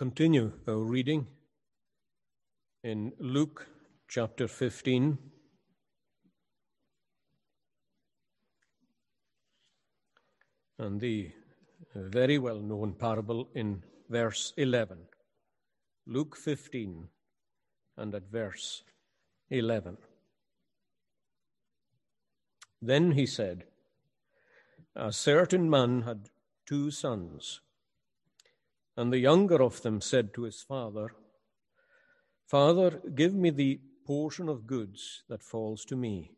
continue our reading in Luke chapter 15. And the uh, very well known parable in verse 11. Luke 15 and at verse 11. Then he said, A certain man had two sons. And the younger of them said to his father, Father, give me the portion of goods that falls to me.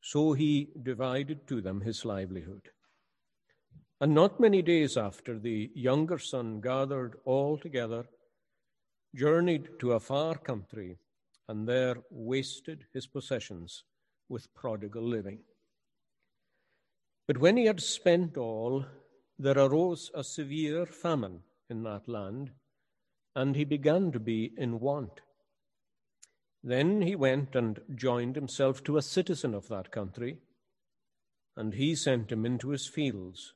So he divided to them his livelihood. And not many days after, the younger son gathered all together, journeyed to a far country, and there wasted his possessions with prodigal living. But when he had spent all, there arose a severe famine in that land, and he began to be in want. Then he went and joined himself to a citizen of that country, and he sent him into his fields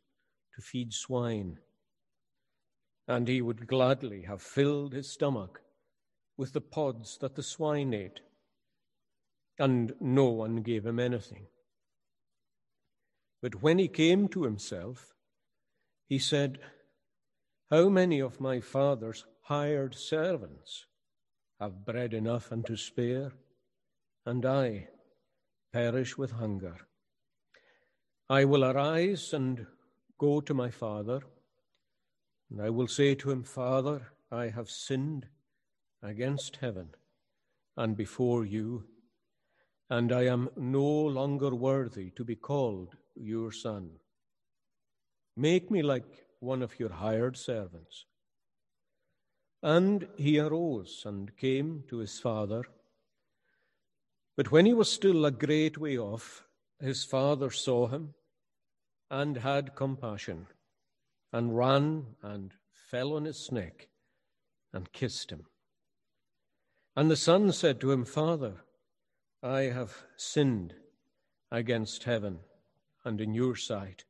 to feed swine. And he would gladly have filled his stomach with the pods that the swine ate, and no one gave him anything. But when he came to himself, he said, How many of my father's hired servants have bread enough and to spare, and I perish with hunger? I will arise and go to my father, and I will say to him, Father, I have sinned against heaven and before you, and I am no longer worthy to be called your son. Make me like one of your hired servants. And he arose and came to his father. But when he was still a great way off, his father saw him and had compassion, and ran and fell on his neck and kissed him. And the son said to him, Father, I have sinned against heaven and in your sight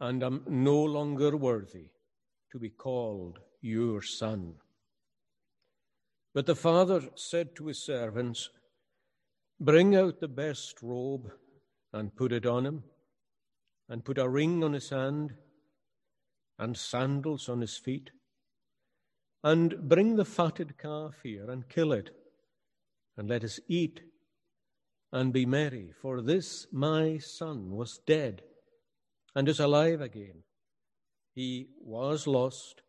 and am no longer worthy to be called your son. But the father said to his servants, Bring out the best robe and put it on him, and put a ring on his hand and sandals on his feet, and bring the fatted calf here and kill it, and let us eat and be merry, for this my son was dead and is alive again. He was lost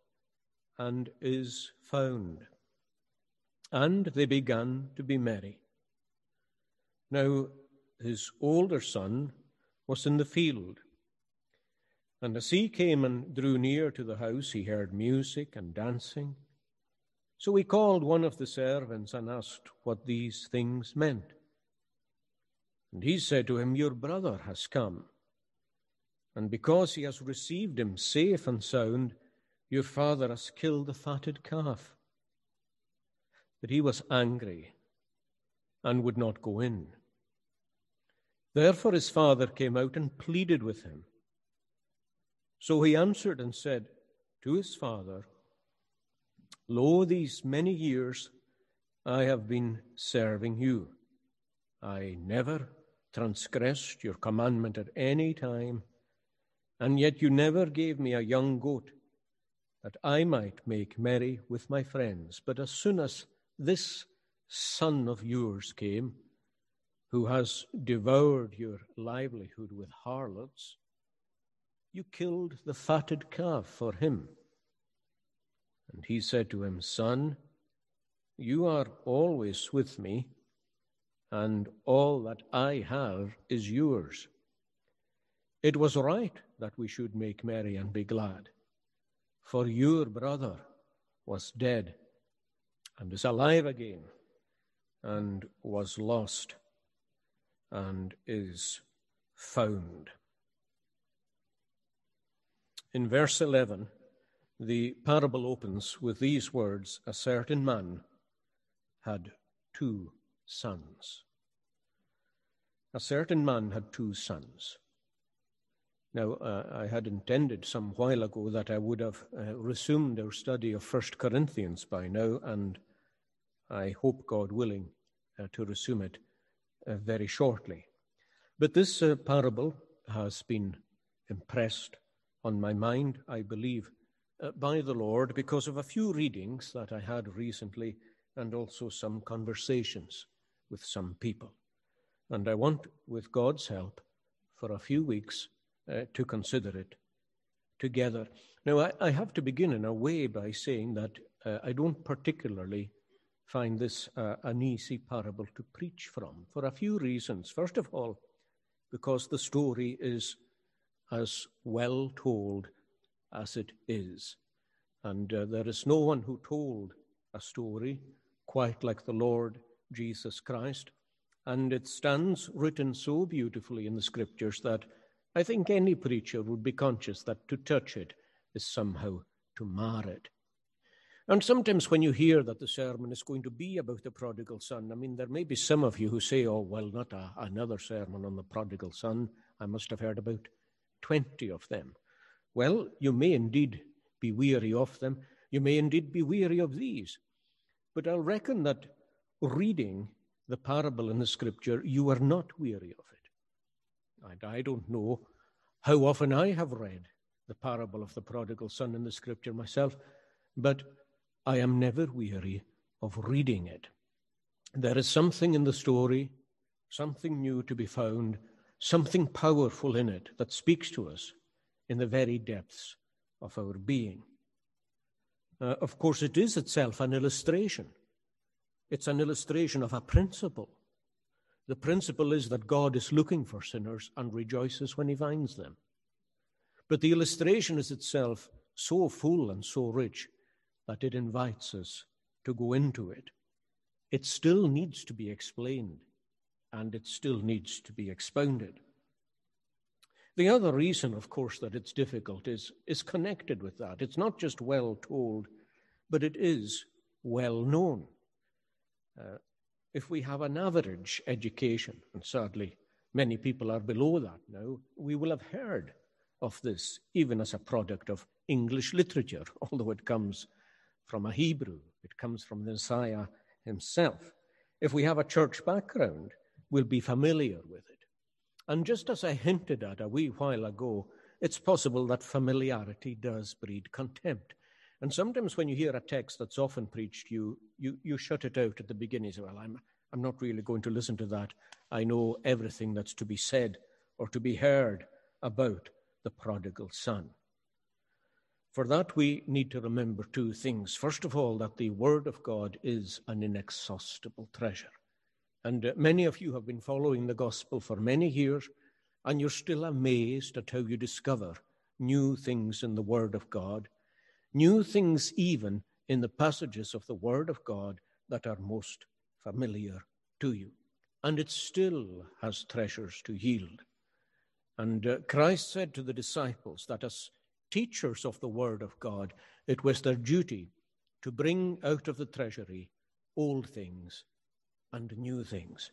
and is found. And they began to be merry. Now his older son was in the field. And as he came and drew near to the house, he heard music and dancing. So he called one of the servants and asked what these things meant. And he said to him, Your brother has come and because he has received him safe and sound, your father has killed the fatted calf. But he was angry and would not go in. Therefore his father came out and pleaded with him. So he answered and said to his father, Lo, these many years I have been serving you. I never transgressed your commandment at any time and yet you never gave me a young goat that I might make merry with my friends. But as soon as this son of yours came, who has devoured your livelihood with harlots, you killed the fatted calf for him. And he said to him, Son, you are always with me, and all that I have is yours. It was right that we should make merry and be glad, for your brother was dead and is alive again, and was lost and is found. In verse 11, the parable opens with these words A certain man had two sons. A certain man had two sons. Now, uh, I had intended some while ago that I would have uh, resumed our study of First Corinthians by now, and I hope, God willing, uh, to resume it uh, very shortly. But this uh, parable has been impressed on my mind, I believe, uh, by the Lord because of a few readings that I had recently and also some conversations with some people. And I want, with God's help, for a few weeks uh, to consider it together. Now, I, I, have to begin in a way by saying that uh, I don't particularly find this uh, an easy parable to preach from for a few reasons. First of all, because the story is as well told as it is. And uh, there is no one who told a story quite like the Lord Jesus Christ. And it stands written so beautifully in the scriptures that I think any preacher would be conscious that to touch it is somehow to mar it. And sometimes when you hear that the sermon is going to be about the prodigal son, I mean, there may be some of you who say, oh, well, not a, another sermon on the prodigal son. I must have heard about 20 of them. Well, you may indeed be weary of them. You may indeed be weary of these. But I'll reckon that reading the parable in the scripture, you are not weary of it. And I don't know how often I have read the parable of the prodigal son in the scripture myself, but I am never weary of reading it. There is something in the story, something new to be found, something powerful in it that speaks to us in the very depths of our being. Uh, of course, it is itself an illustration. It's an illustration of a principle. The principle is that God is looking for sinners and rejoices when he finds them. But the illustration is itself so full and so rich that it invites us to go into it. It still needs to be explained and it still needs to be expounded. The other reason, of course, that it's difficult is, is connected with that. It's not just well told, but it is well known. Uh, if we have an average education, and sadly many people are below that now, we will have heard of this, even as a product of English literature, although it comes from a Hebrew, it comes from the Messiah himself. If we have a church background, we'll be familiar with it. And just as I hinted at a wee while ago, it's possible that familiarity does breed contempt. And sometimes when you hear a text that's often preached, you, you, you shut it out at the beginning. say, well, I'm, I'm not really going to listen to that. I know everything that's to be said or to be heard about the prodigal son. For that, we need to remember two things. First of all, that the Word of God is an inexhaustible treasure. And uh, many of you have been following the gospel for many years, and you're still amazed at how you discover new things in the Word of God, new things even in the passages of the Word of God that are most familiar to you. And it still has treasures to yield. And uh, Christ said to the disciples that as teachers of the Word of God, it was their duty to bring out of the treasury old things and new things.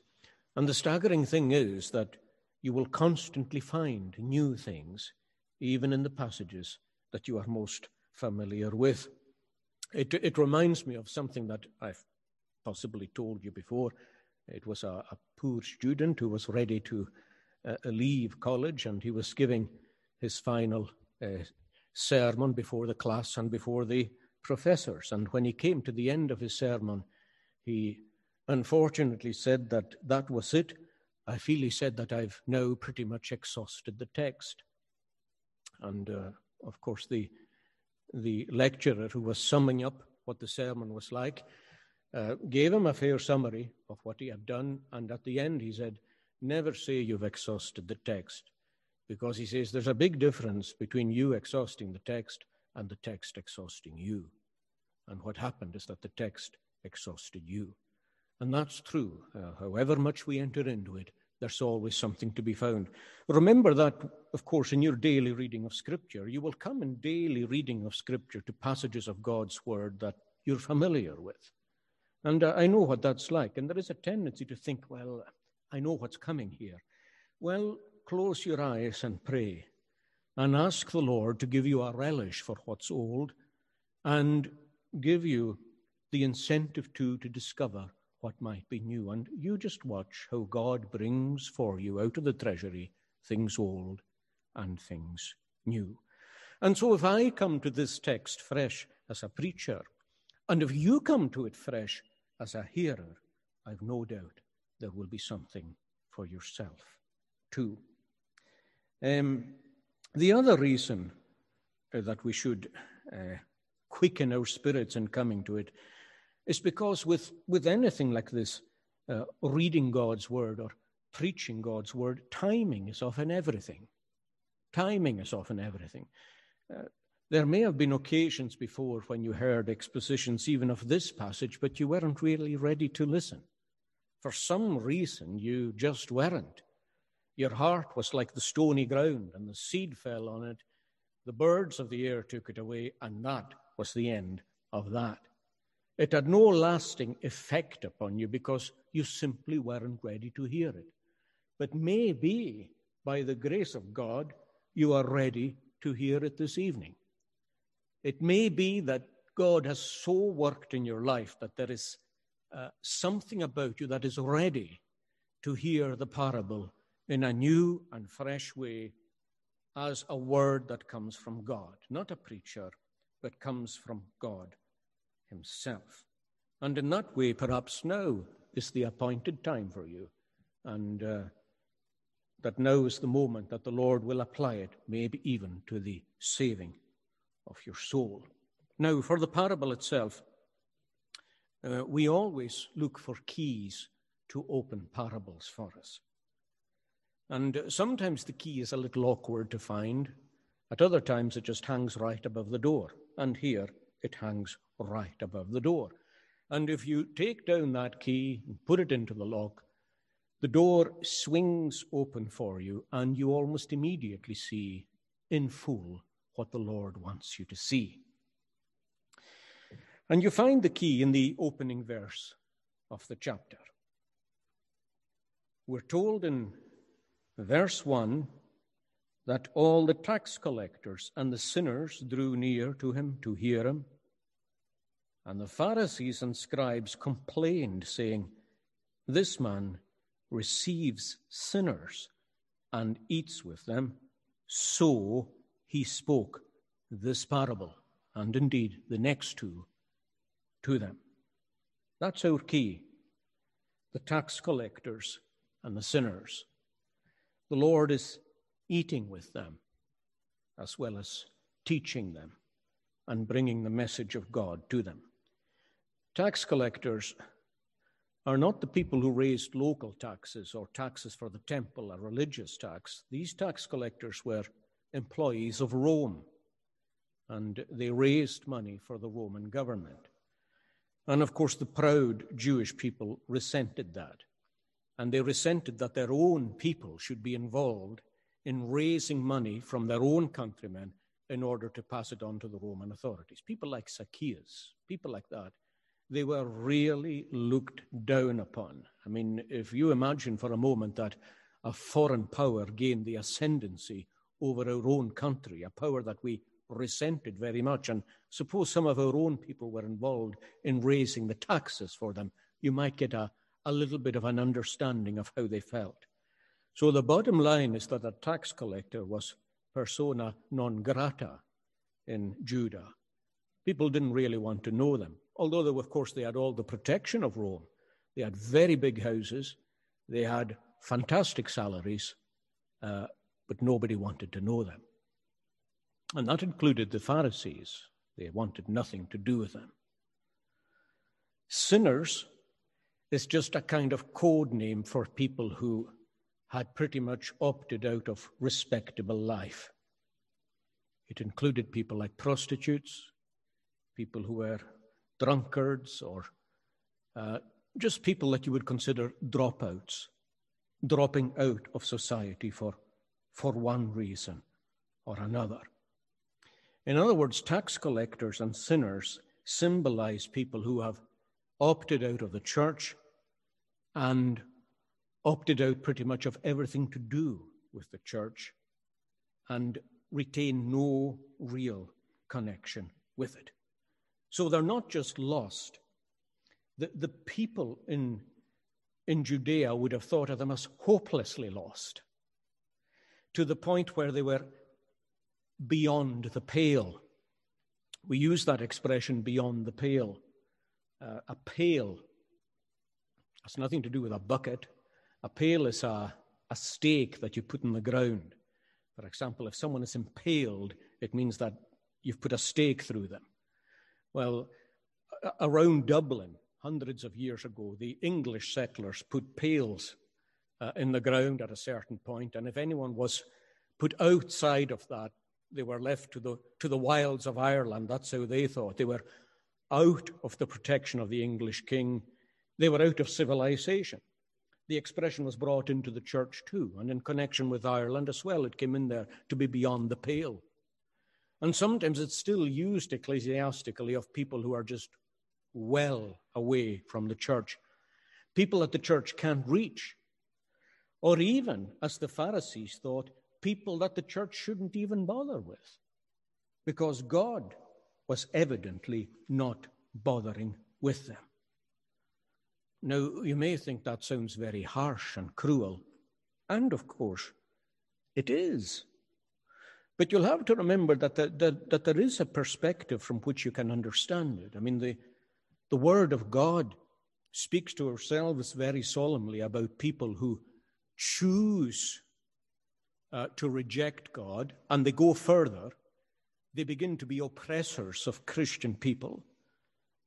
And the staggering thing is that you will constantly find new things, even in the passages that you are most familiar with. It, it reminds me of something that I've possibly told you before. It was a, a poor student who was ready to uh, leave college, and he was giving his final uh, sermon before the class and before the professors. And when he came to the end of his sermon, he unfortunately said that that was it. I feel he said that I've now pretty much exhausted the text. And uh, of course, the, the lecturer who was summing up what the sermon was like uh, gave him a fair summary of what he had done. And at the end, he said, Never say you've exhausted the text because he says there's a big difference between you exhausting the text and the text exhausting you. And what happened is that the text exhausted you. And that's true. Uh, however much we enter into it, there's always something to be found. Remember that, of course, in your daily reading of Scripture, you will come in daily reading of Scripture to passages of God's Word that you're familiar with. And uh, I know what that's like. And there is a tendency to think, well, I know what's coming here. Well, close your eyes and pray and ask the Lord to give you a relish for what's old and give you the incentive too to discover what might be new. And you just watch how God brings for you out of the treasury things old and things new. And so if I come to this text fresh as a preacher, and if you come to it fresh as a hearer, I've no doubt there will be something for yourself too. Um, the other reason uh, that we should uh, quicken our spirits in coming to it is because with, with anything like this, uh, reading God's word or preaching God's word, timing is often everything. Timing is often everything. Uh, there may have been occasions before when you heard expositions even of this passage, but you weren't really ready to listen. For some reason, you just weren't. Your heart was like the stony ground, and the seed fell on it. The birds of the air took it away, and that was the end of that. It had no lasting effect upon you because you simply weren't ready to hear it. But maybe, by the grace of God, you are ready to hear it this evening. It may be that God has so worked in your life that there is uh, something about you that is ready to hear the parable in a new and fresh way as a word that comes from God, not a preacher, but comes from God Himself. And in that way, perhaps now is the appointed time for you, and uh, that now is the moment that the Lord will apply it, maybe even to the saving of your soul. Now, for the parable itself, uh, we always look for keys to open parables for us. And sometimes the key is a little awkward to find. At other times, it just hangs right above the door. And here, it hangs right above the door. And if you take down that key and put it into the lock, the door swings open for you, and you almost immediately see in full what the Lord wants you to see. And you find the key in the opening verse of the chapter. We're told in verse 1 that all the tax collectors and the sinners drew near to him to hear him. And the Pharisees and scribes complained, saying, This man receives sinners and eats with them. So he spoke this parable, and indeed the next two, to them. That's our key the tax collectors and the sinners. The Lord is eating with them as well as teaching them and bringing the message of God to them. Tax collectors are not the people who raised local taxes or taxes for the temple, a religious tax. These tax collectors were employees of Rome, and they raised money for the Roman government. And of course, the proud Jewish people resented that. And they resented that their own people should be involved in raising money from their own countrymen in order to pass it on to the Roman authorities. People like Zacchaeus, people like that, they were really looked down upon. I mean, if you imagine for a moment that a foreign power gained the ascendancy over our own country, a power that we resented very much, and suppose some of our own people were involved in raising the taxes for them, you might get a, a little bit of an understanding of how they felt. So the bottom line is that a tax collector was persona non grata in Judah. People didn't really want to know them, although, they, of course, they had all the protection of Rome. They had very big houses, they had fantastic salaries, uh, but nobody wanted to know them. And that included the Pharisees. They wanted nothing to do with them. Sinners is just a kind of code name for people who had pretty much opted out of respectable life. It included people like prostitutes, people who were drunkards, or uh, just people that you would consider dropouts, dropping out of society for, for one reason or another. In other words, tax collectors and sinners symbolize people who have opted out of the church and opted out pretty much of everything to do with the church and retain no real connection with it. So they're not just lost. The, the people in, in Judea would have thought of them as hopelessly lost, to the point where they were beyond the pale. We use that expression, beyond the pale. Uh, a pale has nothing to do with a bucket. A pale is a, a stake that you put in the ground. For example, if someone is impaled, it means that you've put a stake through them. Well, around Dublin, hundreds of years ago, the English settlers put pales uh, in the ground at a certain point, and if anyone was put outside of that, they were left to the, to the wilds of Ireland. That's how they thought. They were out of the protection of the English king, they were out of civilization. The expression was brought into the church too, and in connection with Ireland as well, it came in there to be beyond the pale. And sometimes it's still used ecclesiastically of people who are just well away from the church, people that the church can't reach, or even, as the Pharisees thought, people that the church shouldn't even bother with, because God was evidently not bothering with them. Now, you may think that sounds very harsh and cruel, and of course, it is. But you'll have to remember that, the, that, that there is a perspective from which you can understand it. I mean, the, the Word of God speaks to ourselves very solemnly about people who choose uh, to reject God, and they go further. They begin to be oppressors of Christian people.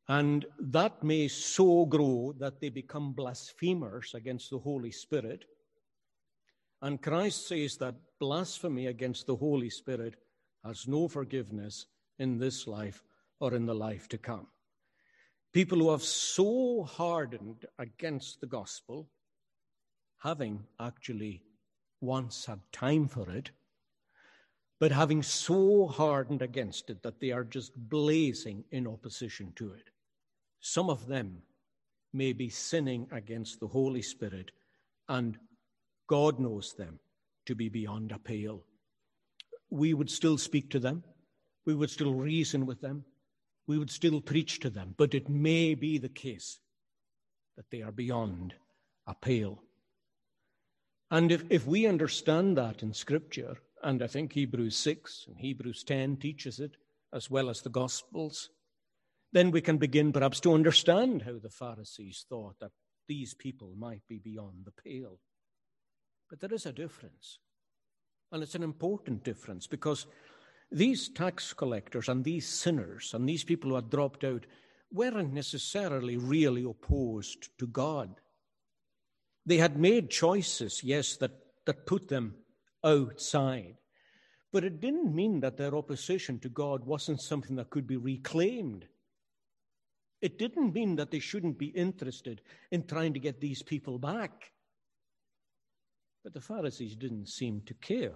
And that may so grow that they become blasphemers against the Holy Spirit. And Christ says that blasphemy against the Holy Spirit has no forgiveness in this life or in the life to come. People who have so hardened against the gospel, having actually once had time for it, but having so hardened against it that they are just blazing in opposition to it. Some of them may be sinning against the Holy Spirit, and God knows them to be beyond a pale. We would still speak to them, we would still reason with them, we would still preach to them, but it may be the case that they are beyond a pale. And if, if we understand that in Scripture, and I think Hebrews 6 and Hebrews 10 teaches it, as well as the Gospels, then we can begin perhaps to understand how the Pharisees thought that these people might be beyond the pale. But there is a difference. And it's an important difference because these tax collectors and these sinners and these people who had dropped out weren't necessarily really opposed to God. They had made choices, yes, that, that put them outside. But it didn't mean that their opposition to God wasn't something that could be reclaimed. It didn't mean that they shouldn't be interested in trying to get these people back. But the Pharisees didn't seem to care.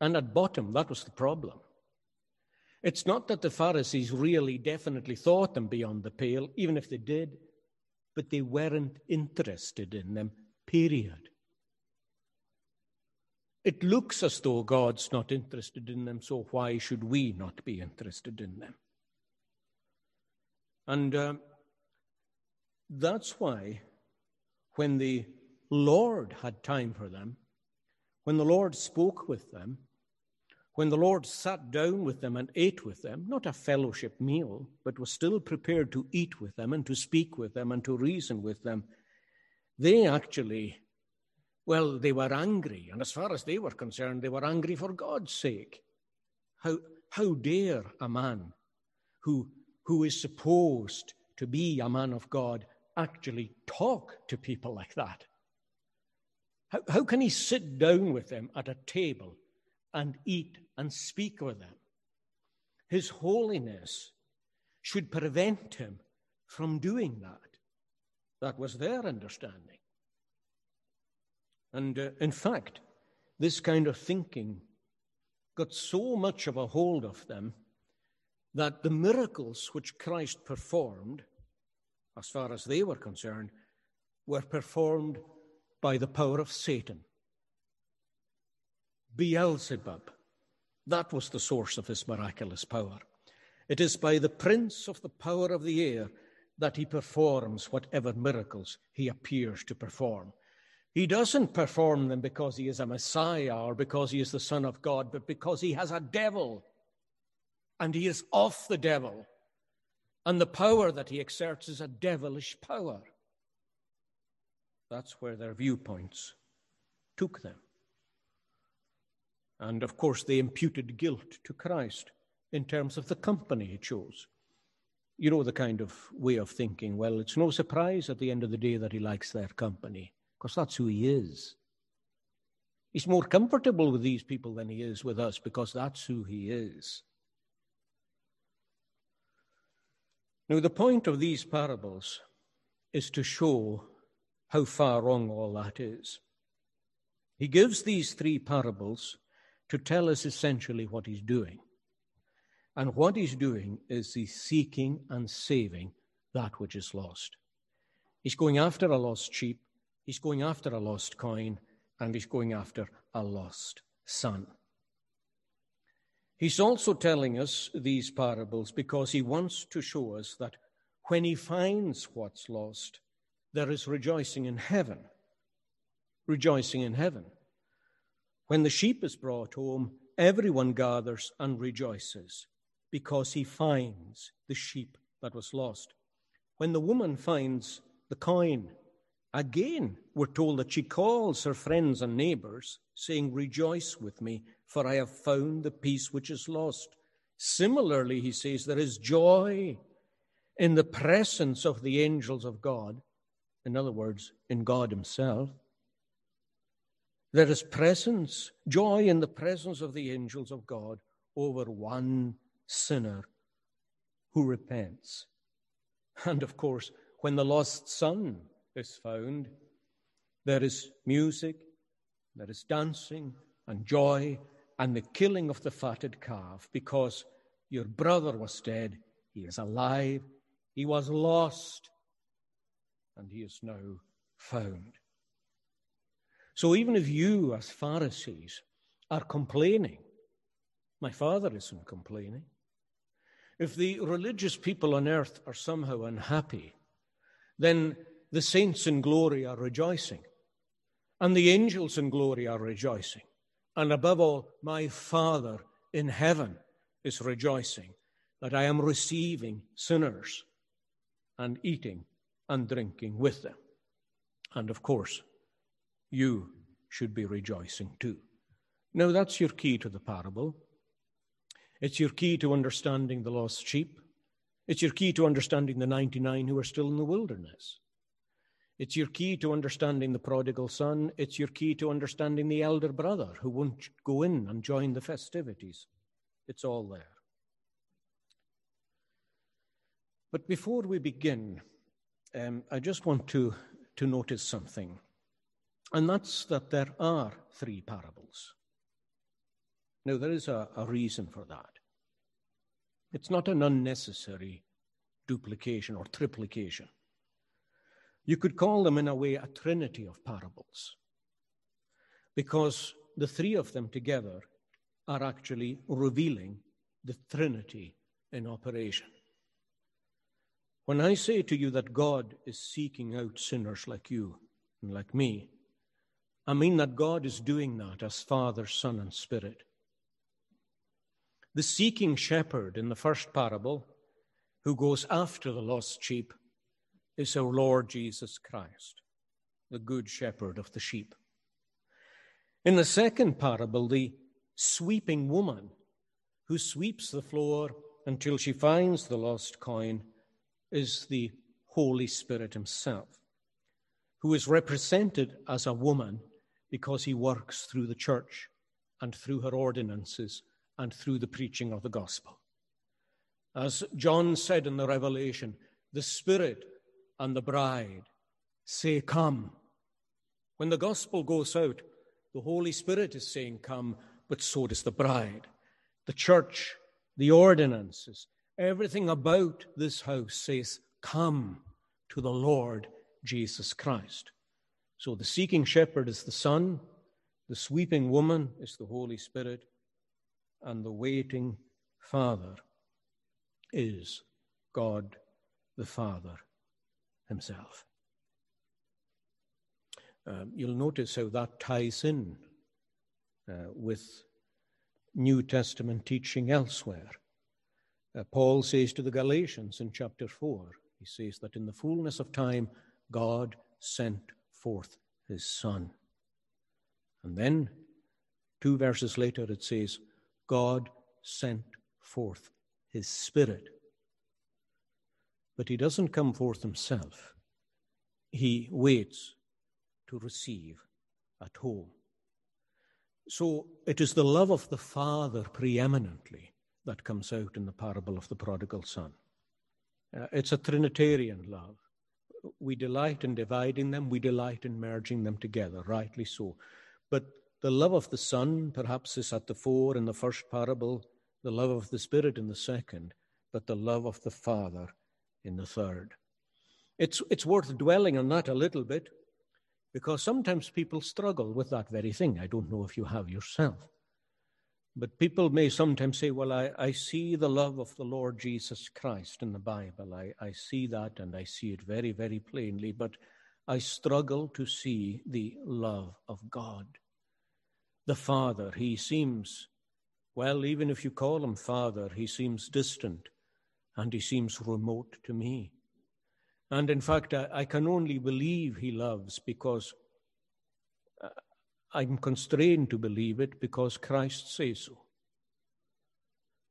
And at bottom, that was the problem. It's not that the Pharisees really definitely thought them beyond the pale, even if they did, but they weren't interested in them, period. It looks as though God's not interested in them, so why should we not be interested in them? And uh, that's why when the Lord had time for them, when the Lord spoke with them, when the Lord sat down with them and ate with them, not a fellowship meal, but was still prepared to eat with them and to speak with them and to reason with them, they actually, well, they were angry. And as far as they were concerned, they were angry for God's sake. How, how dare a man who who is supposed to be a man of God actually talk to people like that? How, how can he sit down with them at a table and eat and speak with them? His holiness should prevent him from doing that. That was their understanding. And uh, in fact, this kind of thinking got so much of a hold of them that the miracles which Christ performed, as far as they were concerned, were performed by the power of Satan. Beelzebub That was the source of his miraculous power. It is by the prince of the power of the air that he performs whatever miracles he appears to perform. He doesn't perform them because he is a Messiah or because he is the Son of God, but because he has a devil and he is of the devil. And the power that he exerts is a devilish power. That's where their viewpoints took them. And of course, they imputed guilt to Christ in terms of the company he chose. You know the kind of way of thinking. Well, it's no surprise at the end of the day that he likes their company, because that's who he is. He's more comfortable with these people than he is with us, because that's who he is. Now, the point of these parables is to show how far wrong all that is. He gives these three parables to tell us essentially what he's doing. And what he's doing is he's seeking and saving that which is lost. He's going after a lost sheep, he's going after a lost coin, and he's going after a lost son. He's also telling us these parables because he wants to show us that when he finds what's lost, there is rejoicing in heaven. Rejoicing in heaven. When the sheep is brought home, everyone gathers and rejoices because he finds the sheep that was lost. When the woman finds the coin, again we're told that she calls her friends and neighbors, saying, Rejoice with me, for I have found the piece which is lost. Similarly, he says, there is joy in the presence of the angels of God. In other words, in God Himself. There is presence, joy in the presence of the angels of God over one sinner who repents. And of course, when the lost son is found, there is music, there is dancing and joy and the killing of the fatted calf because your brother was dead, he is alive, he was lost, and he is now found. So even if you, as Pharisees, are complaining, my father isn't complaining. If the religious people on earth are somehow unhappy, then the saints in glory are rejoicing, and the angels in glory are rejoicing. And above all, my Father in heaven is rejoicing that I am receiving sinners and eating and drinking with them. And of course, you should be rejoicing too. Now, that's your key to the parable. It's your key to understanding the lost sheep. It's your key to understanding the 99 who are still in the wilderness. It's your key to understanding the prodigal son. It's your key to understanding the elder brother who won't go in and join the festivities. It's all there. But before we begin, um, I just want to, to notice something, and that's that there are three parables. Now, there is a, a reason for that. It's not an unnecessary duplication or triplication. You could call them, in a way, a trinity of parables, because the three of them together are actually revealing the Trinity in operation. When I say to you that God is seeking out sinners like you and like me, I mean that God is doing that as Father, Son, and Spirit. The seeking shepherd in the first parable, who goes after the lost sheep, is our Lord Jesus Christ, the good shepherd of the sheep. In the second parable, the sweeping woman who sweeps the floor until she finds the lost coin is the Holy Spirit Himself, who is represented as a woman because He works through the church and through her ordinances and through the preaching of the gospel. As John said in the Revelation, the Spirit and the bride say, Come. When the gospel goes out, the Holy Spirit is saying, Come, but so does the bride. The church, the ordinances, everything about this house says, Come to the Lord Jesus Christ. So the seeking shepherd is the Son, the sweeping woman is the Holy Spirit, and the waiting Father is God the Father Himself. Um, you'll notice how that ties in uh, with New Testament teaching elsewhere. Uh, Paul says to the Galatians in chapter 4, he says that in the fullness of time, God sent forth his Son. And then, two verses later, it says, God sent forth his Spirit. But he doesn't come forth himself, he waits to receive at home. So it is the love of the Father preeminently that comes out in the parable of the prodigal son. Uh, it's a Trinitarian love. We delight in dividing them, we delight in merging them together, rightly so. But the love of the Son perhaps is at the fore in the first parable, the love of the Spirit in the second, but the love of the Father in the third. It's, it's worth dwelling on that a little bit because sometimes people struggle with that very thing. I don't know if you have yourself. But people may sometimes say, Well, I, I see the love of the Lord Jesus Christ in the Bible. I, I see that and I see it very, very plainly, but I struggle to see the love of God. The Father, he seems, well, even if you call him Father, he seems distant and he seems remote to me. And in fact, I, I can only believe he loves because uh, I'm constrained to believe it because Christ says so.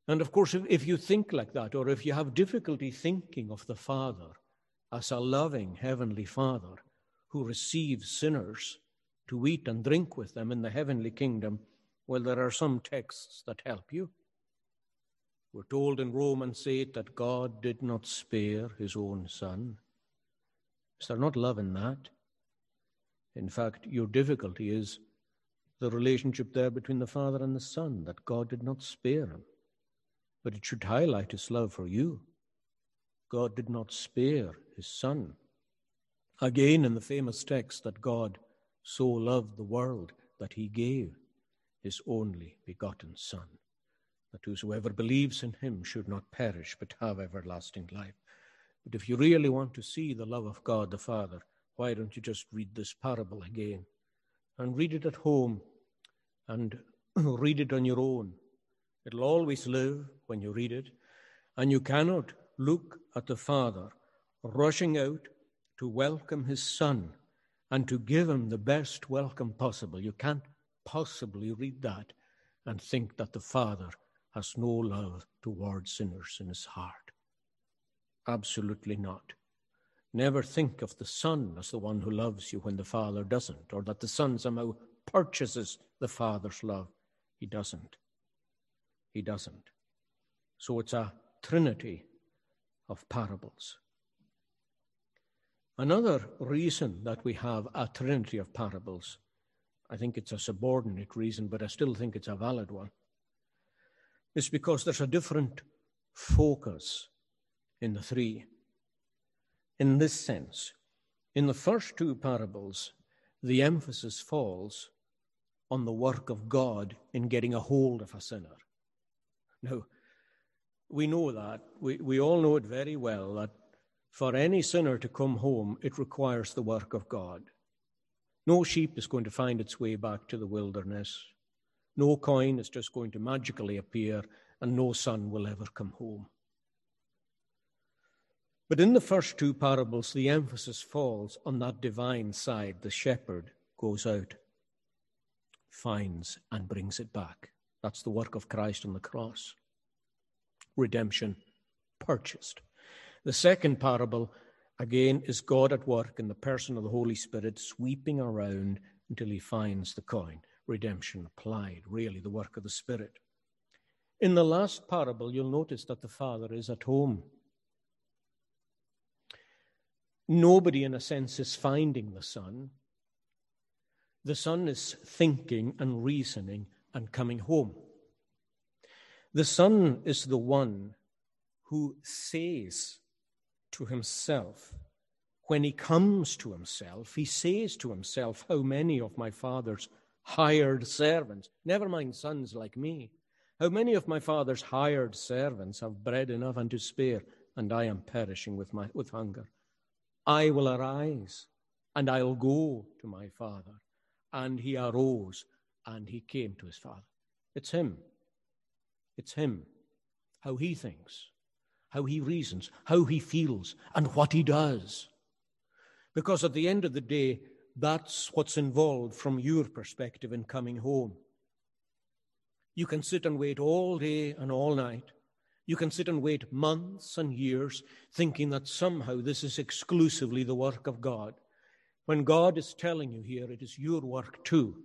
And of course, if, if you think like that, or if you have difficulty thinking of the Father as a loving Heavenly Father who receives sinners to eat and drink with them in the heavenly kingdom, well, there are some texts that help you. We're told in Romans 8 that God did not spare his own Son. Is there not love in that? In fact, your difficulty is the relationship there between the Father and the Son, that God did not spare him. But it should highlight his love for you. God did not spare his Son. Again, in the famous text that God so loved the world that he gave his only begotten Son, that whosoever believes in him should not perish but have everlasting life. But if you really want to see the love of God the Father, why don't you just read this parable again? And read it at home and read it on your own. It'll always live when you read it. And you cannot look at the Father rushing out to welcome his Son and to give him the best welcome possible. You can't possibly read that and think that the Father has no love towards sinners in his heart. Absolutely not. Never think of the Son as the one who loves you when the Father doesn't, or that the Son somehow purchases the Father's love. He doesn't. He doesn't. So it's a trinity of parables. Another reason that we have a trinity of parables, I think it's a subordinate reason, but I still think it's a valid one, is because there's a different focus in the three. In this sense, in the first two parables, the emphasis falls on the work of God in getting a hold of a sinner. Now, we know that. We, we all know it very well that for any sinner to come home, it requires the work of God. No sheep is going to find its way back to the wilderness. No coin is just going to magically appear, and no son will ever come home. But in the first two parables, the emphasis falls on that divine side. The shepherd goes out, finds, and brings it back. That's the work of Christ on the cross. Redemption purchased. The second parable, again, is God at work in the person of the Holy Spirit, sweeping around until he finds the coin. Redemption applied, really, the work of the Spirit. In the last parable, you'll notice that the Father is at home. Nobody, in a sense, is finding the Son. The Son is thinking and reasoning and coming home. The Son is the one who says to himself, when he comes to himself, he says to himself, How many of my father's hired servants, never mind sons like me, How many of my father's hired servants have bread enough and to spare, and I am perishing with, my, with hunger? I will arise, and I'll go to my father. And he arose, and he came to his father. It's him. It's him. How he thinks, how he reasons, how he feels, and what he does. Because at the end of the day, that's what's involved from your perspective in coming home. You can sit and wait all day and all night. You can sit and wait months and years thinking that somehow this is exclusively the work of God. When God is telling you here, it is your work too.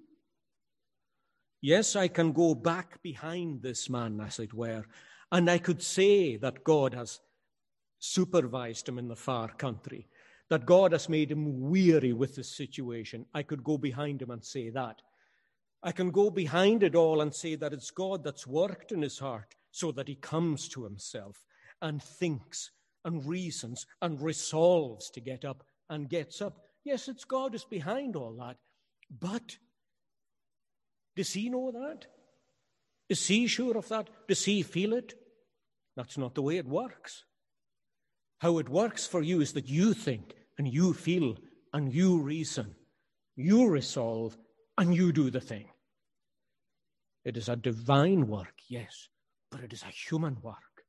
Yes, I can go back behind this man, as it were, and I could say that God has supervised him in the far country, that God has made him weary with the situation. I could go behind him and say that. I can go behind it all and say that it's God that's worked in his heart so that he comes to himself and thinks and reasons and resolves to get up and gets up. Yes, it's God is behind all that. But does he know that? Is he sure of that? Does he feel it? That's not the way it works. How it works for you is that you think and you feel and you reason, you resolve, and you do the thing. It is a divine work, yes, but it is a human work.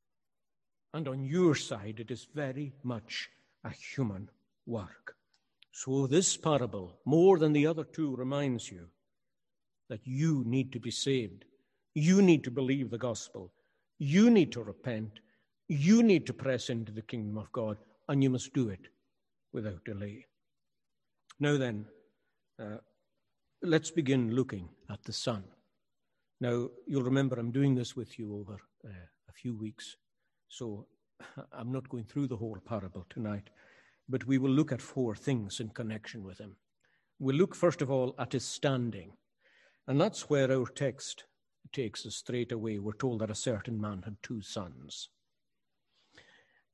And on your side, it is very much a human work. So, this parable, more than the other two, reminds you that you need to be saved. You need to believe the gospel. You need to repent. You need to press into the kingdom of God, and you must do it without delay. Now, then, uh, let's begin looking at the Son. Now, you'll remember I'm doing this with you over uh, a few weeks, so I'm not going through the whole parable tonight, but we will look at four things in connection with him. We'll look, first of all, at his standing, and that's where our text takes us straight away. We're told that a certain man had two sons.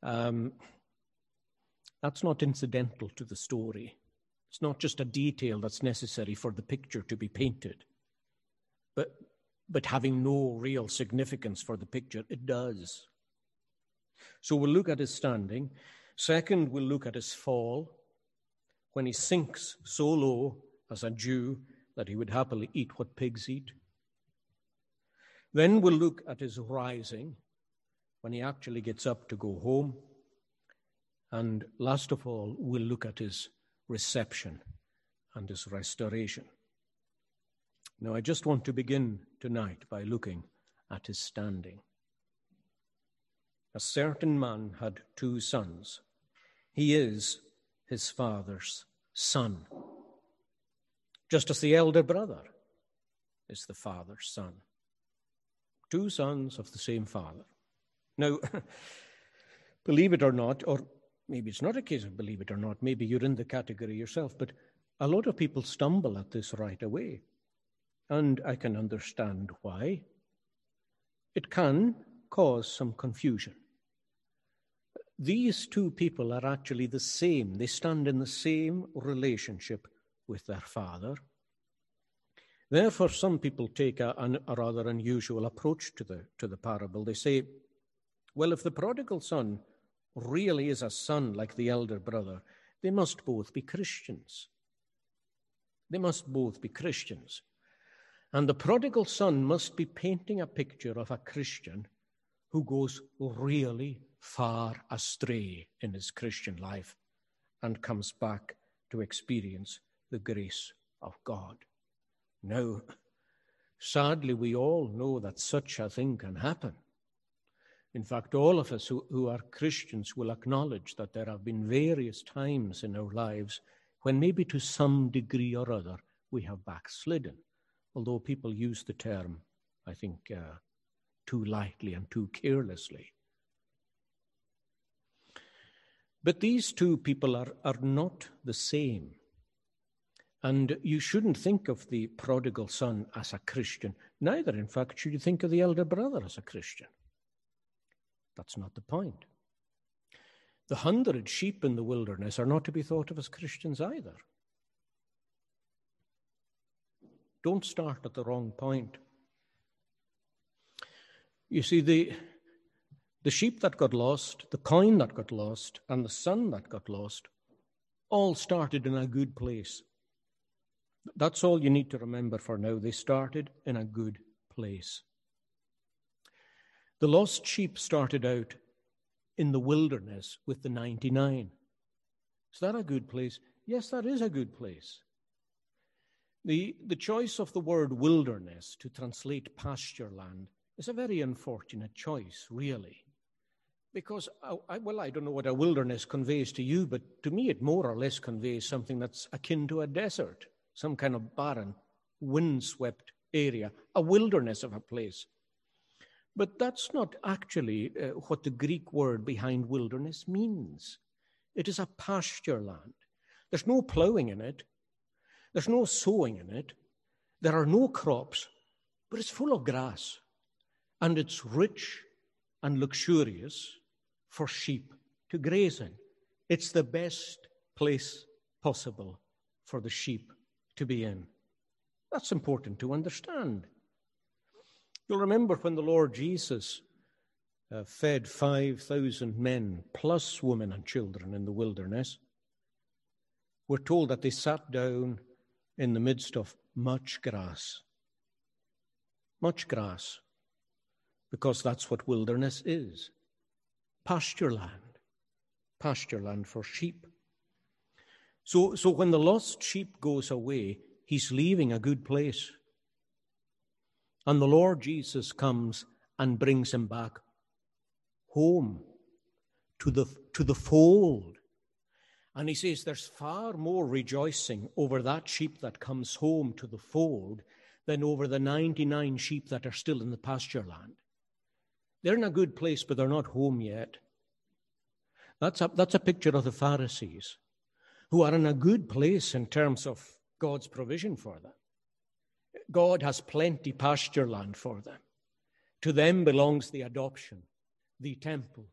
Um, that's not incidental to the story. It's not just a detail that's necessary for the picture to be painted. But but having no real significance for the picture. It does. So we'll look at his standing. Second, we'll look at his fall when he sinks so low as a Jew that he would happily eat what pigs eat. Then we'll look at his rising when he actually gets up to go home. And last of all, we'll look at his reception and his restoration. Now, I just want to begin tonight by looking at his standing. A certain man had two sons. He is his father's son, just as the elder brother is the father's son. Two sons of the same father. Now, believe it or not, or maybe it's not a case of believe it or not, maybe you're in the category yourself, but a lot of people stumble at this right away and I can understand why. It can cause some confusion. These two people are actually the same, they stand in the same relationship with their father. Therefore, some people take a, a, rather unusual approach to the, to the parable. They say, well, if the prodigal son really is a son like the elder brother, they must both be Christians. They must both be Christians. And the prodigal son must be painting a picture of a Christian who goes really far astray in his Christian life and comes back to experience the grace of God. Now, sadly, we all know that such a thing can happen. In fact, all of us who, who are Christians will acknowledge that there have been various times in our lives when maybe to some degree or other we have backslidden although people use the term, I think, uh, too lightly and too carelessly. But these two people are, are not the same. And you shouldn't think of the prodigal son as a Christian. Neither, in fact, should you think of the elder brother as a Christian. That's not the point. The hundred sheep in the wilderness are not to be thought of as Christians either. Don't start at the wrong point. You see, the, the sheep that got lost, the coin that got lost, and the son that got lost all started in a good place. That's all you need to remember for now. They started in a good place. The lost sheep started out in the wilderness with the 99. Is that a good place? Yes, that is a good place. The, the choice of the word wilderness to translate pasture land is a very unfortunate choice, really. Because, I, I, well, I don't know what a wilderness conveys to you, but to me it more or less conveys something that's akin to a desert, some kind of barren, windswept area, a wilderness of a place. But that's not actually uh, what the Greek word behind wilderness means. It is a pasture land. There's no ploughing in it, there's no sowing in it, there are no crops, but it's full of grass. And it's rich and luxurious for sheep to graze in. It's the best place possible for the sheep to be in. That's important to understand. You'll remember when the Lord Jesus uh, fed 5,000 men plus women and children in the wilderness. We're told that they sat down in the midst of much grass. Much grass, because that's what wilderness is pasture land, pasture land for sheep. So, so when the lost sheep goes away, he's leaving a good place. And the Lord Jesus comes and brings him back home to the, to the fold. And he says there's far more rejoicing over that sheep that comes home to the fold than over the 99 sheep that are still in the pasture land. They're in a good place, but they're not home yet. That's a, that's a picture of the Pharisees who are in a good place in terms of God's provision for them. God has plenty pasture land for them. To them belongs the adoption, the temple,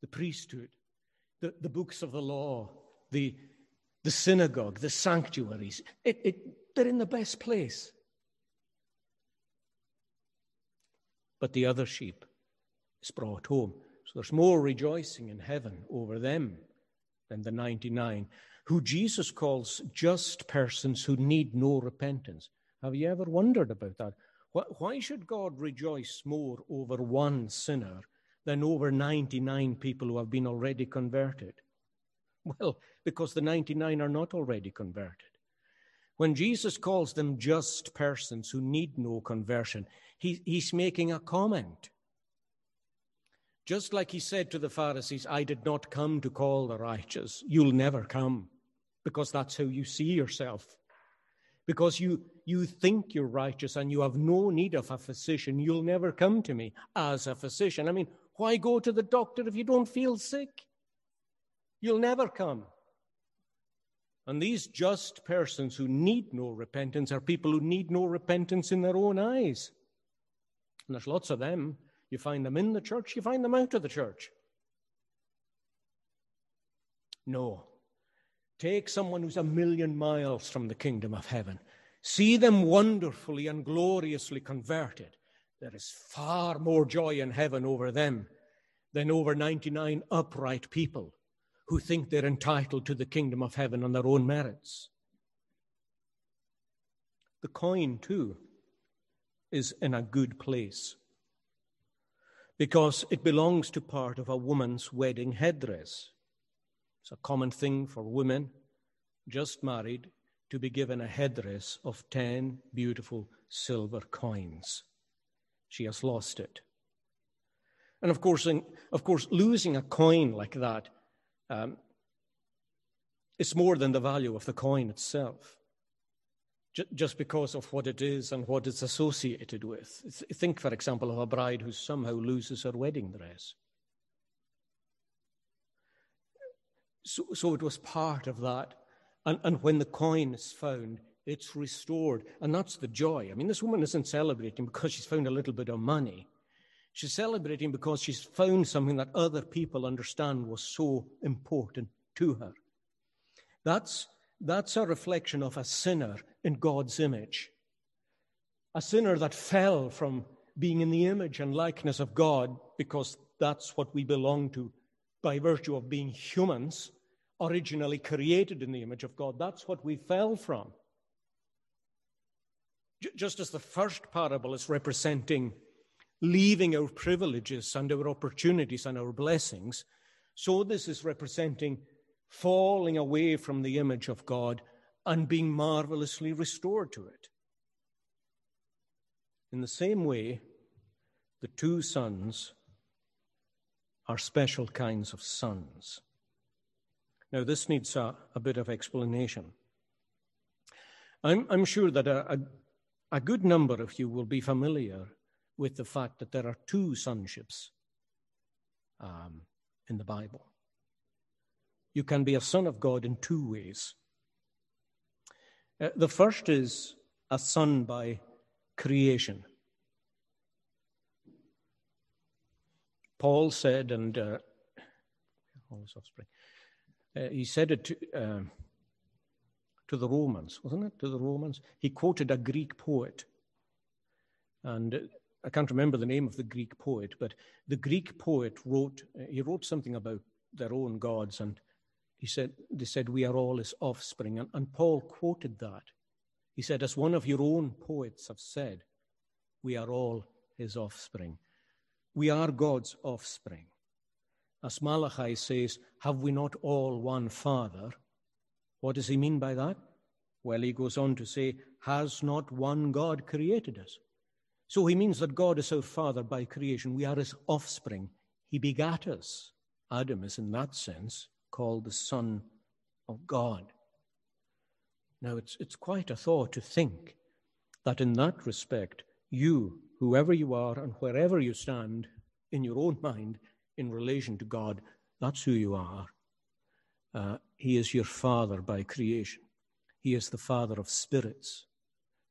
the priesthood, the, the books of the law, the, the synagogue, the sanctuaries. It, it, they're in the best place. But the other sheep is brought home. So there's more rejoicing in heaven over them than the 99, who Jesus calls just persons who need no repentance. Have you ever wondered about that? Why should God rejoice more over one sinner than over 99 people who have been already converted? Well, because the 99 are not already converted. When Jesus calls them just persons who need no conversion, he, he's making a comment. Just like he said to the Pharisees, I did not come to call the righteous. You'll never come because that's how you see yourself because you, you think you're righteous and you have no need of a physician, you'll never come to me as a physician. I mean, why go to the doctor if you don't feel sick? You'll never come. And these just persons who need no repentance are people who need no repentance in their own eyes. And there's lots of them. You find them in the church, you find them out of the church. No. Take someone who's a million miles from the kingdom of heaven. See them wonderfully and gloriously converted. There is far more joy in heaven over them than over 99 upright people who think they're entitled to the kingdom of heaven on their own merits. The coin, too, is in a good place because it belongs to part of a woman's wedding headdress. It's a common thing for women just married to be given a headdress of 10 beautiful silver coins. She has lost it. And of course, in, of course, losing a coin like that um, is more than the value of the coin itself, J- just because of what it is and what it's associated with. Think, for example, of a bride who somehow loses her wedding dress. So, so it was part of that. And, and when the coin is found, it's restored. And that's the joy. I mean, this woman isn't celebrating because she's found a little bit of money. She's celebrating because she's found something that other people understand was so important to her. That's, that's a reflection of a sinner in God's image. A sinner that fell from being in the image and likeness of God, because that's what we belong to by virtue of being humans, originally created in the image of God. That's what we fell from. Just as the first parable is representing leaving our privileges and our opportunities and our blessings, so this is representing falling away from the image of God and being marvelously restored to it. In the same way, the two sons are special kinds of sons. Now, this needs a, a bit of explanation. I'm, I'm sure that a, a, a good number of you will be familiar with the fact that there are two sonships um, in the Bible. You can be a son of God in two ways. Uh, the first is a son by creation. Paul said, and uh, all his offspring, uh, he said it to, uh, to the Romans, wasn't it? To the Romans. He quoted a Greek poet. And uh, I can't remember the name of the Greek poet, but the Greek poet wrote, uh, he wrote something about their own gods, and he said, they said, we are all his offspring. And, and Paul quoted that. He said, as one of your own poets have said, we are all his offspring. We are God's offspring. As Malachi says, have we not all one Father? What does he mean by that? Well, he goes on to say, has not one God created us? So he means that God is our Father by creation. We are his offspring. He begat us. Adam is, in that sense, called the Son of God. Now, it's, it's quite a thought to think that in that respect, you, whoever you are and wherever you stand in your own mind in relation to God, that's who you are. Uh, he is your Father by creation. He is the Father of spirits.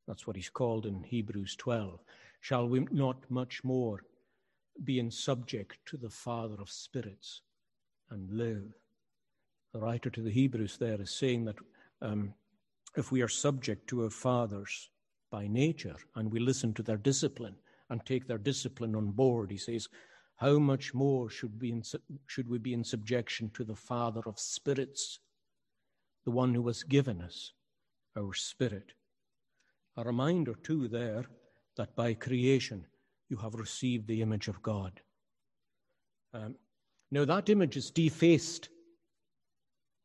That's what he's called in Hebrews 12. Shall we not much more be in subject to the Father of spirits and live? the writer to the Hebrews there is saying that um, if we are subject to our fathers by nature and we listen to their discipline and take their discipline on board, he says, how much more should, in, should we be in subjection to the Father of spirits, the one who has given us our spirit? A reminder, too, there that by creation you have received the image of God. Um, now, that image is defaced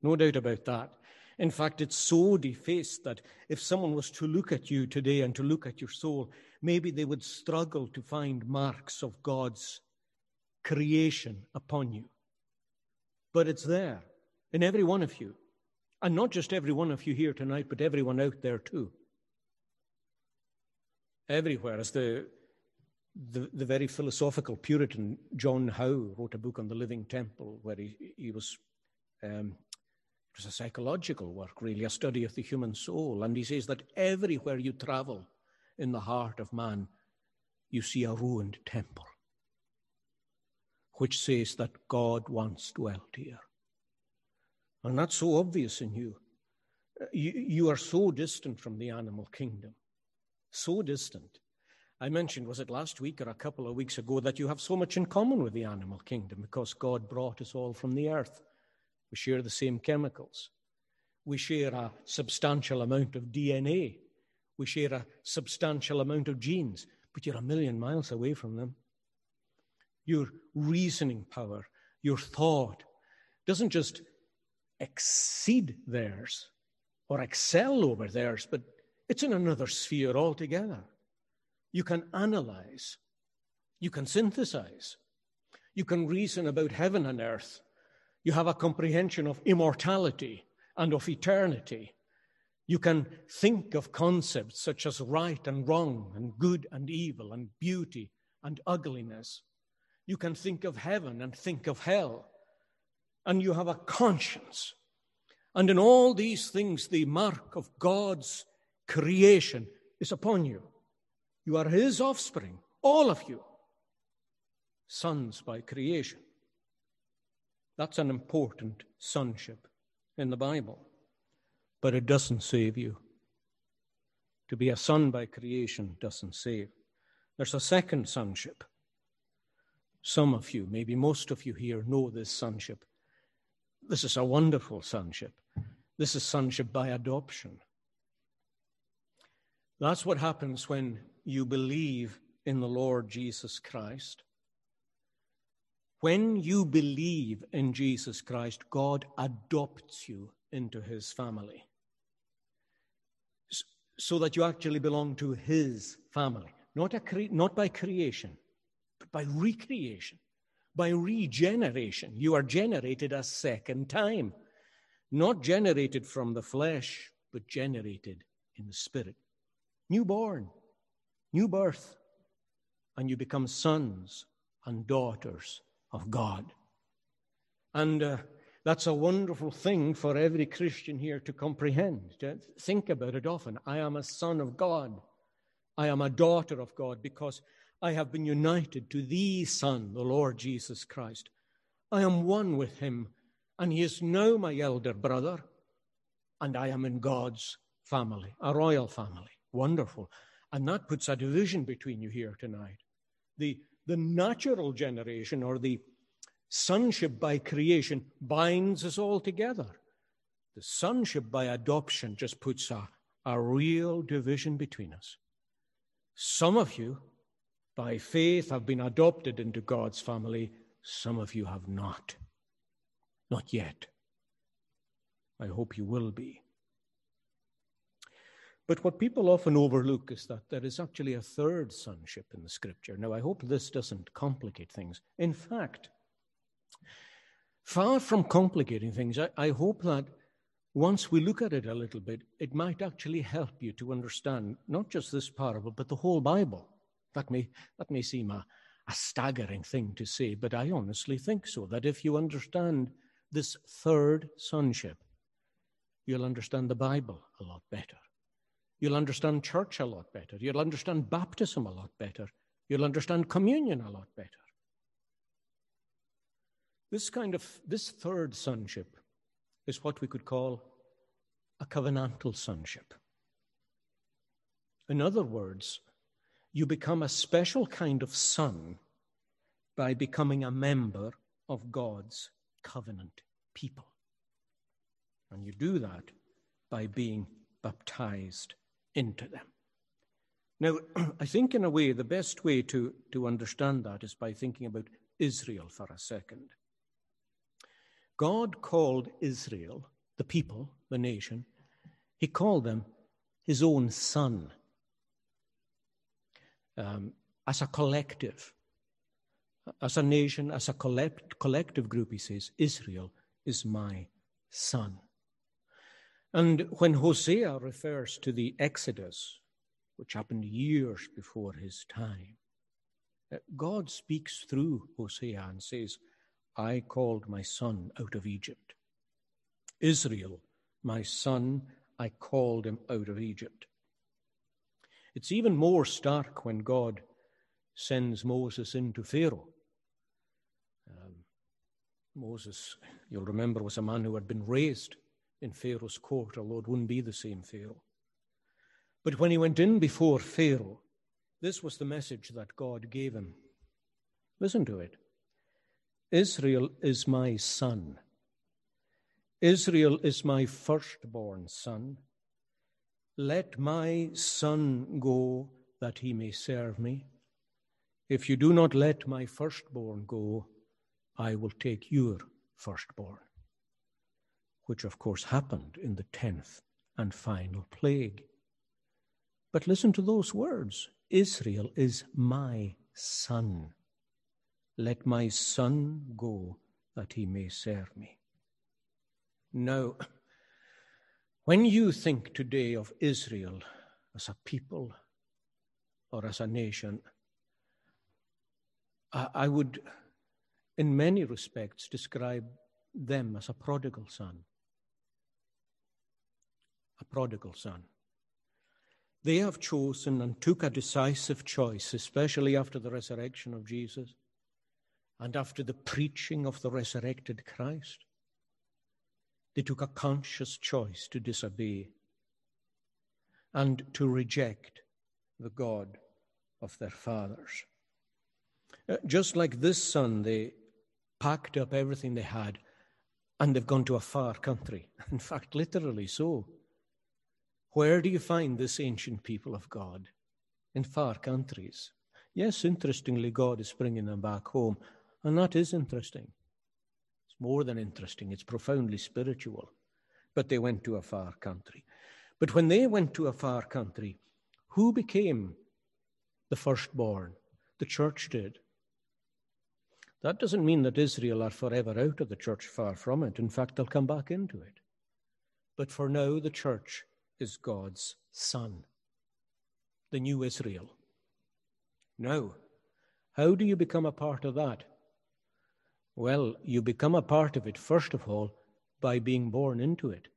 no doubt about that. In fact, it's so defaced that if someone was to look at you today and to look at your soul, maybe they would struggle to find marks of God's creation upon you. But it's there in every one of you. And not just every one of you here tonight, but everyone out there too. Everywhere, as the, the, the very philosophical Puritan John Howe wrote a book on the living temple where he, he was um, it was a psychological work, really, a study of the human soul. And he says that everywhere you travel in the heart of man, you see a ruined temple, which says that God once dwelt here. And that's so obvious in you. You, you are so distant from the animal kingdom, so distant. I mentioned, was it last week or a couple of weeks ago, that you have so much in common with the animal kingdom because God brought us all from the earth. We share the same chemicals. We share a substantial amount of DNA. We share a substantial amount of genes, but you're a million miles away from them. Your reasoning power, your thought, doesn't just exceed theirs or excel over theirs, but it's in another sphere altogether. You can analyze, you can synthesize, you can reason about heaven and earth you have a comprehension of immortality and of eternity. You can think of concepts such as right and wrong, and good and evil, and beauty and ugliness. You can think of heaven and think of hell. And you have a conscience. And in all these things, the mark of God's creation is upon you. You are His offspring, all of you, sons by creation. That's an important sonship in the Bible. But it doesn't save you. To be a son by creation doesn't save. There's a second sonship. Some of you, maybe most of you here, know this sonship. This is a wonderful sonship. This is sonship by adoption. That's what happens when you believe in the Lord Jesus Christ. When you believe in Jesus Christ, God adopts you into his family so that you actually belong to his family, not, cre- not by creation, but by recreation, by regeneration. You are generated a second time, not generated from the flesh, but generated in the spirit. Newborn, new birth, and you become sons and daughters of God. And uh, that's a wonderful thing for every Christian here to comprehend. To think about it often. I am a son of God. I am a daughter of God because I have been united to the Son, the Lord Jesus Christ. I am one with him, and he is now my elder brother, and I am in God's family, a royal family. Wonderful. And that puts a division between you here tonight. The, the natural generation or the Sonship by creation binds us all together. The sonship by adoption just puts a, a real division between us. Some of you, by faith, have been adopted into God's family. Some of you have not. Not yet. I hope you will be. But what people often overlook is that there is actually a third sonship in the scripture. Now, I hope this doesn't complicate things. In fact, Far from complicating things, I, I hope that once we look at it a little bit, it might actually help you to understand not just this parable, but the whole Bible. That may, that may seem a, a staggering thing to say, but I honestly think so. That if you understand this third sonship, you'll understand the Bible a lot better. You'll understand church a lot better. You'll understand baptism a lot better. You'll understand communion a lot better. This kind of, this third sonship is what we could call a covenantal sonship. In other words, you become a special kind of son by becoming a member of God's covenant people. And you do that by being baptized into them. Now, I think in a way, the best way to, to understand that is by thinking about Israel for a second. God called Israel, the people, the nation, he called them his own son um, as a collective. As a nation, as a collect, collective group, he says, Israel is my son. And when Hosea refers to the Exodus, which happened years before his time, uh, God speaks through Hosea and says, I called my son out of Egypt. Israel, my son, I called him out of Egypt. It's even more stark when God sends Moses into Pharaoh. Um, Moses, you'll remember, was a man who had been raised in Pharaoh's court, although it wouldn't be the same Pharaoh. But when he went in before Pharaoh, this was the message that God gave him. Listen to it. Israel is my son. Israel is my firstborn son. Let my son go that he may serve me. If you do not let my firstborn go, I will take your firstborn. Which, of course, happened in the tenth and final plague. But listen to those words Israel is my son. Let my son go that he may serve me. Now, when you think today of Israel as a people or as a nation, I would, in many respects, describe them as a prodigal son. A prodigal son. They have chosen and took a decisive choice, especially after the resurrection of Jesus and after the preaching of the resurrected Christ, they took a conscious choice to disobey and to reject the God of their fathers. Uh, just like this son, they packed up everything they had and they've gone to a far country. In fact, literally so. Where do you find this ancient people of God? In far countries. Yes, interestingly, God is bringing them back home, and that is interesting. It's more than interesting, it's profoundly spiritual. But they went to a far country. But when they went to a far country, who became the firstborn? The church did. That doesn't mean that Israel are forever out of the church, far from it. In fact, they'll come back into it. But for now, the church is God's son, the new Israel. Now, how do you become a part of that? Well, you become a part of it, first of all, by being born into it.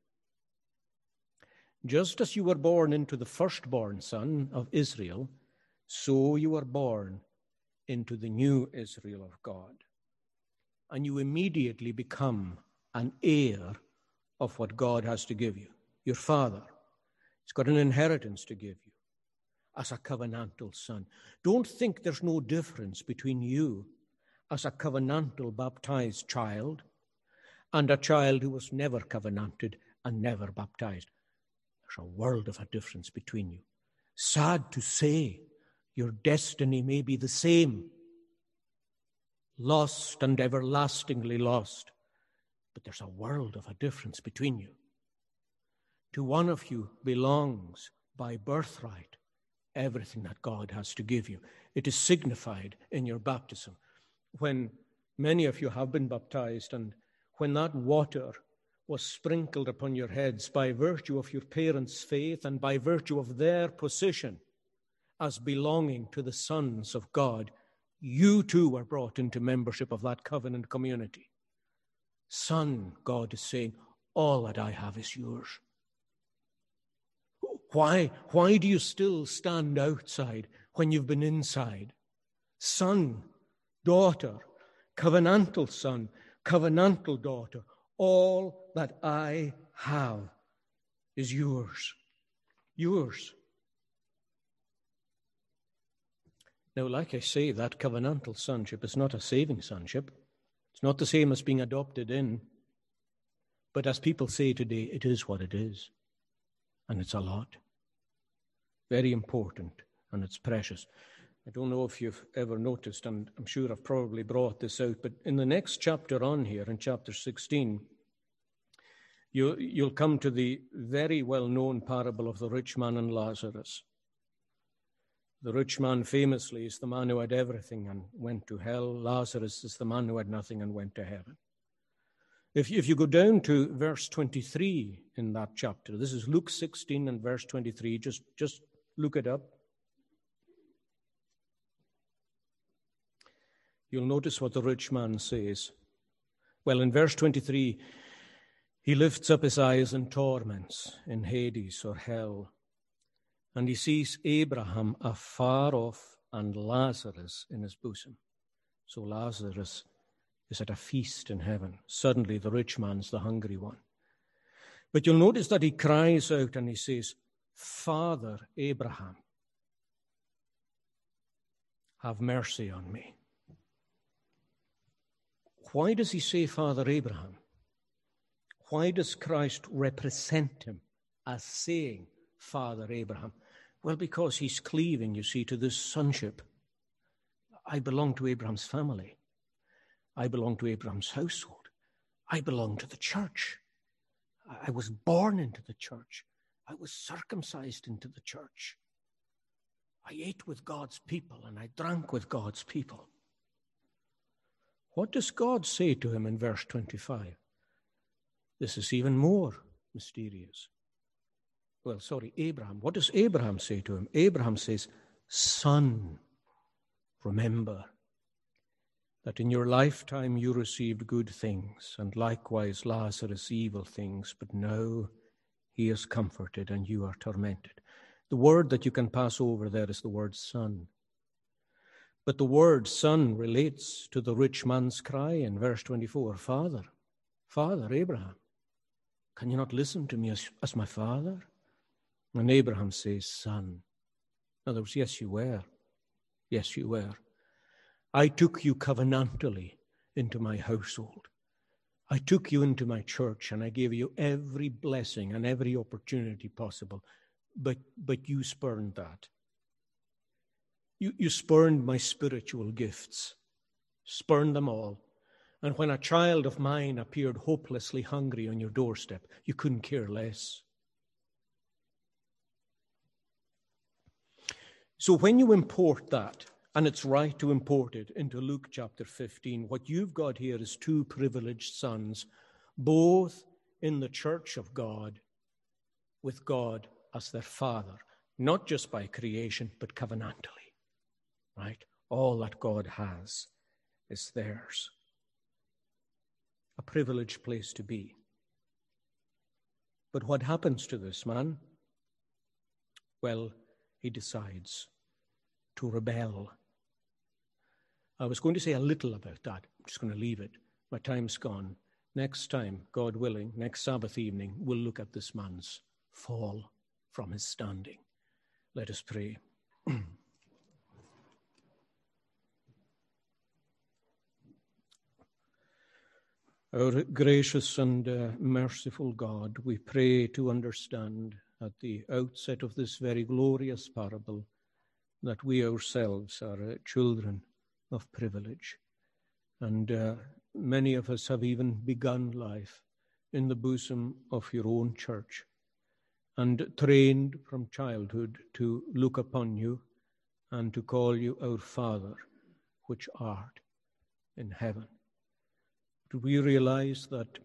Just as you were born into the firstborn son of Israel, so you were born into the new Israel of God. And you immediately become an heir of what God has to give you. Your father, he's got an inheritance to give you as a covenantal son. Don't think there's no difference between you as a covenantal baptized child and a child who was never covenanted and never baptized. There's a world of a difference between you. Sad to say, your destiny may be the same lost and everlastingly lost. But there's a world of a difference between you. To one of you belongs by birthright everything that God has to give you. It is signified in your baptism. When many of you have been baptized, and when that water was sprinkled upon your heads by virtue of your parents' faith and by virtue of their position as belonging to the sons of God, you too were brought into membership of that covenant community. Son, God is saying, all that I have is yours. Why, why do you still stand outside when you've been inside? Son, daughter, covenantal son, covenantal daughter, all that I have is yours. Yours. Now, like I say, that covenantal sonship is not a saving sonship. It's not the same as being adopted in. But as people say today, it is what it is. And it's a lot. Very important, and it's precious. I don't know if you've ever noticed, and I'm sure I've probably brought this out, but in the next chapter on here, in chapter 16, you, you'll come to the very well known parable of the rich man and Lazarus. The rich man famously is the man who had everything and went to hell. Lazarus is the man who had nothing and went to heaven. If, if you go down to verse 23 in that chapter, this is Luke 16 and verse 23, just, just look it up. You'll notice what the rich man says. Well, in verse 23, he lifts up his eyes in torments in Hades or hell and he sees Abraham afar off and Lazarus in his bosom. So Lazarus is at a feast in heaven. Suddenly, the rich man's the hungry one. But you'll notice that he cries out and he says, Father Abraham, have mercy on me. Why does he say Father Abraham? Why does Christ represent him as saying Father Abraham? Well, because he's cleaving, you see, to this sonship. I belong to Abraham's family. I belong to Abraham's household. I belong to the church. I was born into the church. I was circumcised into the church. I ate with God's people and I drank with God's people. What does God say to him in verse 25? This is even more mysterious well, sorry, Abraham. What does Abraham say to him? Abraham says, Son, remember that in your lifetime you received good things, and likewise Lazarus evil things, but now he is comforted and you are tormented. The word that you can pass over there is the word son. But the word son relates to the rich man's cry in verse 24 Father, Father, Abraham, can you not listen to me as, as my father? And Abraham says, Son. In other words, yes, you were. Yes, you were. I took you covenantally into my household. I took you into my church and I gave you every blessing and every opportunity possible, but, but you spurned that. You, you spurned my spiritual gifts, spurned them all. And when a child of mine appeared hopelessly hungry on your doorstep, you couldn't care less. So when you import that, and it's right to import it into Luke chapter 15, what you've got here is two privileged sons, both in the church of God, with God as their father, not just by creation, but covenantally, right? All that God has is theirs. A privileged place to be. But what happens to this man? Well, he decides to rebel. I was going to say a little about that. I'm just going to leave it. My time's gone. Next time, God willing, next Sabbath evening, we'll look at this man's fall from his standing. Let us pray. Our gracious and uh, merciful God, we pray to understand at the outset of this very glorious parable that we ourselves are uh, children of privilege. And uh, many of us have even begun life in the bosom of your own church and trained from childhood to look upon you and to call you our Father, which art in heaven. Do we realize that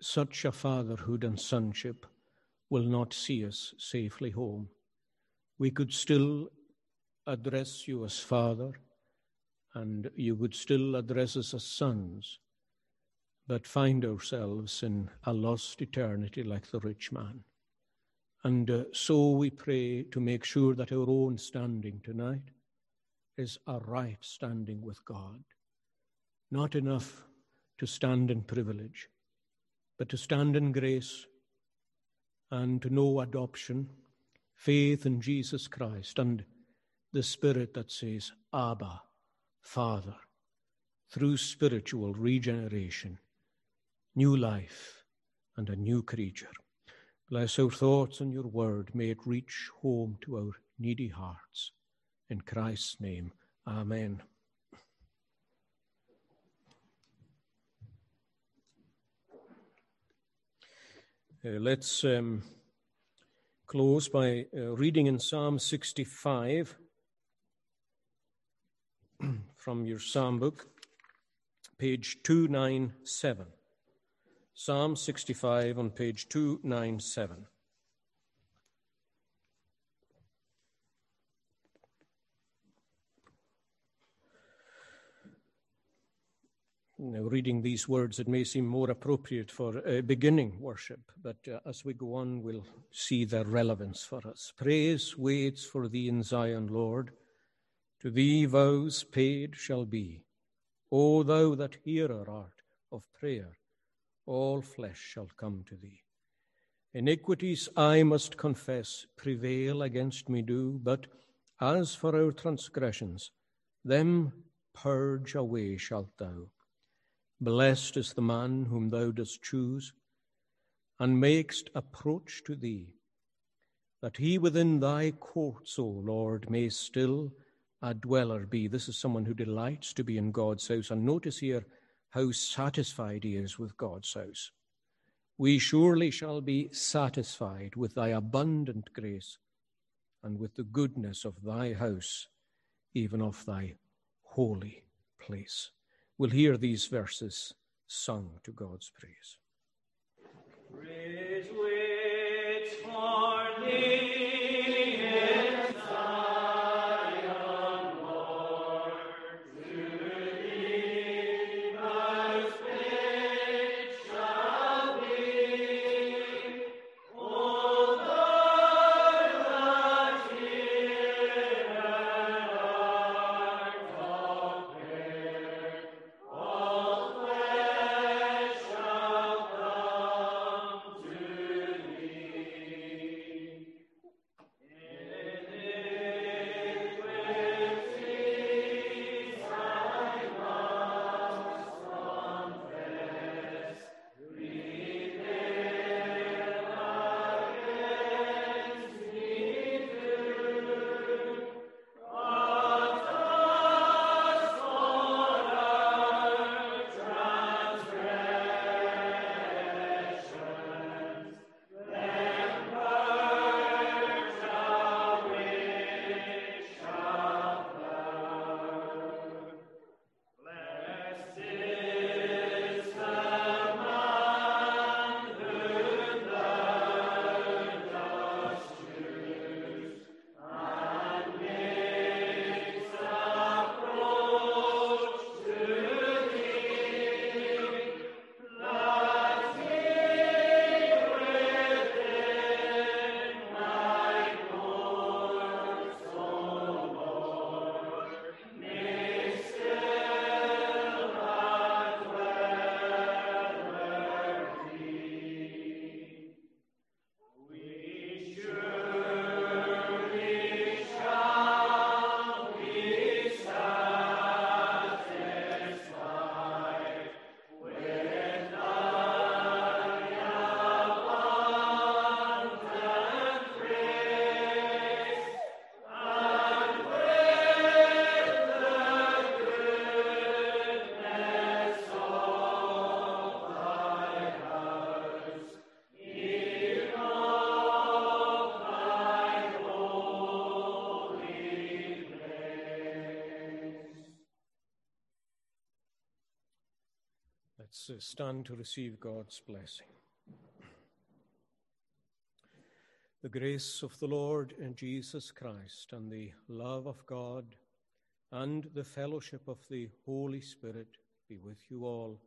such a fatherhood and sonship will not see us safely home. We could still address you as Father, and you would still address us as sons, but find ourselves in a lost eternity like the rich man. And uh, so we pray to make sure that our own standing tonight is a right standing with God. Not enough to stand in privilege, but to stand in grace and to know adoption, faith in Jesus Christ, and the Spirit that says, Abba, Father, through spiritual regeneration, new life, and a new creature. Bless our thoughts and your word. May it reach home to our needy hearts. In Christ's name, Amen. Uh, let's um, close by uh, reading in Psalm 65 from your Psalm book, page 297. Psalm 65 on page 297. Now, reading these words, it may seem more appropriate for uh, beginning worship, but uh, as we go on, we'll see their relevance for us. Praise waits for thee in Zion, Lord. To thee vows paid shall be. O thou that hearer art of prayer, all flesh shall come to thee. Iniquities I must confess prevail against me do, but as for our transgressions, them purge away shalt thou. Blessed is the man whom thou dost choose, and makest approach to thee, that he within thy courts, O Lord, may still a dweller be. This is someone who delights to be in God's house. And notice here how satisfied he is with God's house. We surely shall be satisfied with thy abundant grace and with the goodness of thy house, even of thy holy place We'll hear these verses sung to God's praise. Praise Stand to receive God's blessing. The grace of the Lord and Jesus Christ and the love of God and the fellowship of the Holy Spirit be with you all.